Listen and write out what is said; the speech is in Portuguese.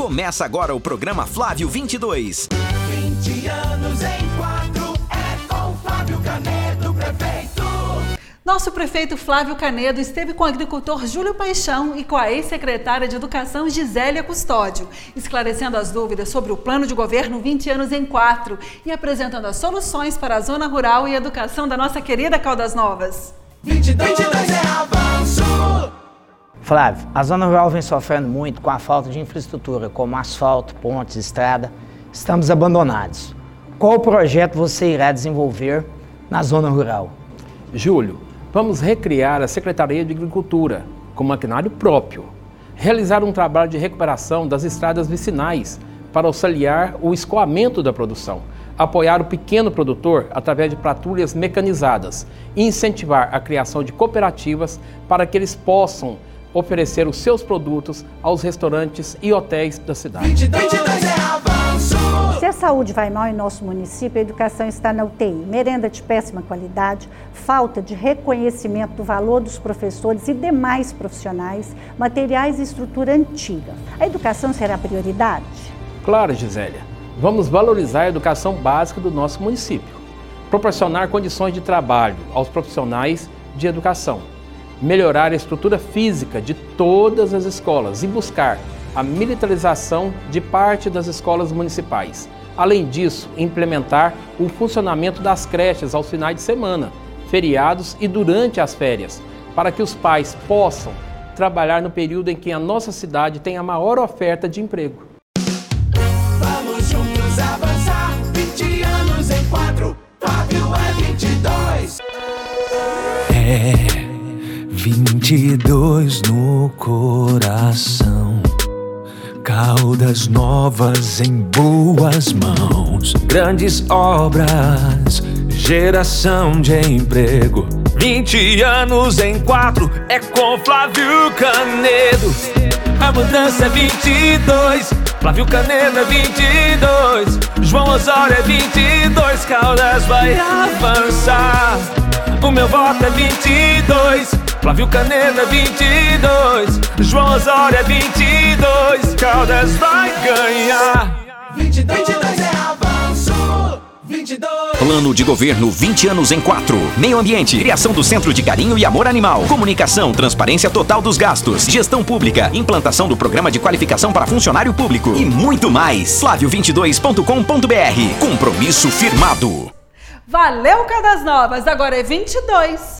Começa agora o programa Flávio 22. 20 anos em quatro é com Flávio Canedo, prefeito. Nosso prefeito Flávio Canedo esteve com o agricultor Júlio Paixão e com a ex-secretária de Educação Gisélia Custódio, esclarecendo as dúvidas sobre o plano de governo 20 anos em 4 e apresentando as soluções para a zona rural e educação da nossa querida Caldas Novas. 22, 22 é avanço. Flávio, a zona rural vem sofrendo muito com a falta de infraestrutura, como asfalto, pontes, estrada. Estamos abandonados. Qual projeto você irá desenvolver na zona rural? Júlio, vamos recriar a Secretaria de Agricultura com maquinário próprio, realizar um trabalho de recuperação das estradas vicinais para auxiliar o escoamento da produção, apoiar o pequeno produtor através de patrulhas mecanizadas e incentivar a criação de cooperativas para que eles possam oferecer os seus produtos aos restaurantes e hotéis da cidade. 22, 22 é avanço. Se a saúde vai mal em nosso município, a educação está na UTI. Merenda de péssima qualidade, falta de reconhecimento do valor dos professores e demais profissionais, materiais e estrutura antiga. A educação será prioridade? Claro, Gisélia. Vamos valorizar a educação básica do nosso município, proporcionar condições de trabalho aos profissionais de educação, melhorar a estrutura física de todas as escolas e buscar a militarização de parte das escolas municipais. Além disso, implementar o funcionamento das creches aos finais de semana, feriados e durante as férias, para que os pais possam trabalhar no período em que a nossa cidade tem a maior oferta de emprego. 22 no coração. Caldas novas em boas mãos. Grandes obras, geração de emprego. 20 anos em quatro é com Flávio Canedo. A mudança é 22. Flávio Canedo é 22. João Osório é 22. Caldas vai avançar. O meu voto é 22. Flávio Canedo é 22. João Osório é 22. Caldas vai ganhar. 22, 22 é avanço. 22. Plano de governo 20 anos em 4. Meio ambiente, criação do Centro de Carinho e Amor Animal, comunicação, transparência total dos gastos, gestão pública, implantação do programa de qualificação para funcionário público e muito mais. Flávio22.com.br. Compromisso firmado. Valeu, Caldas Novas! Agora é 22.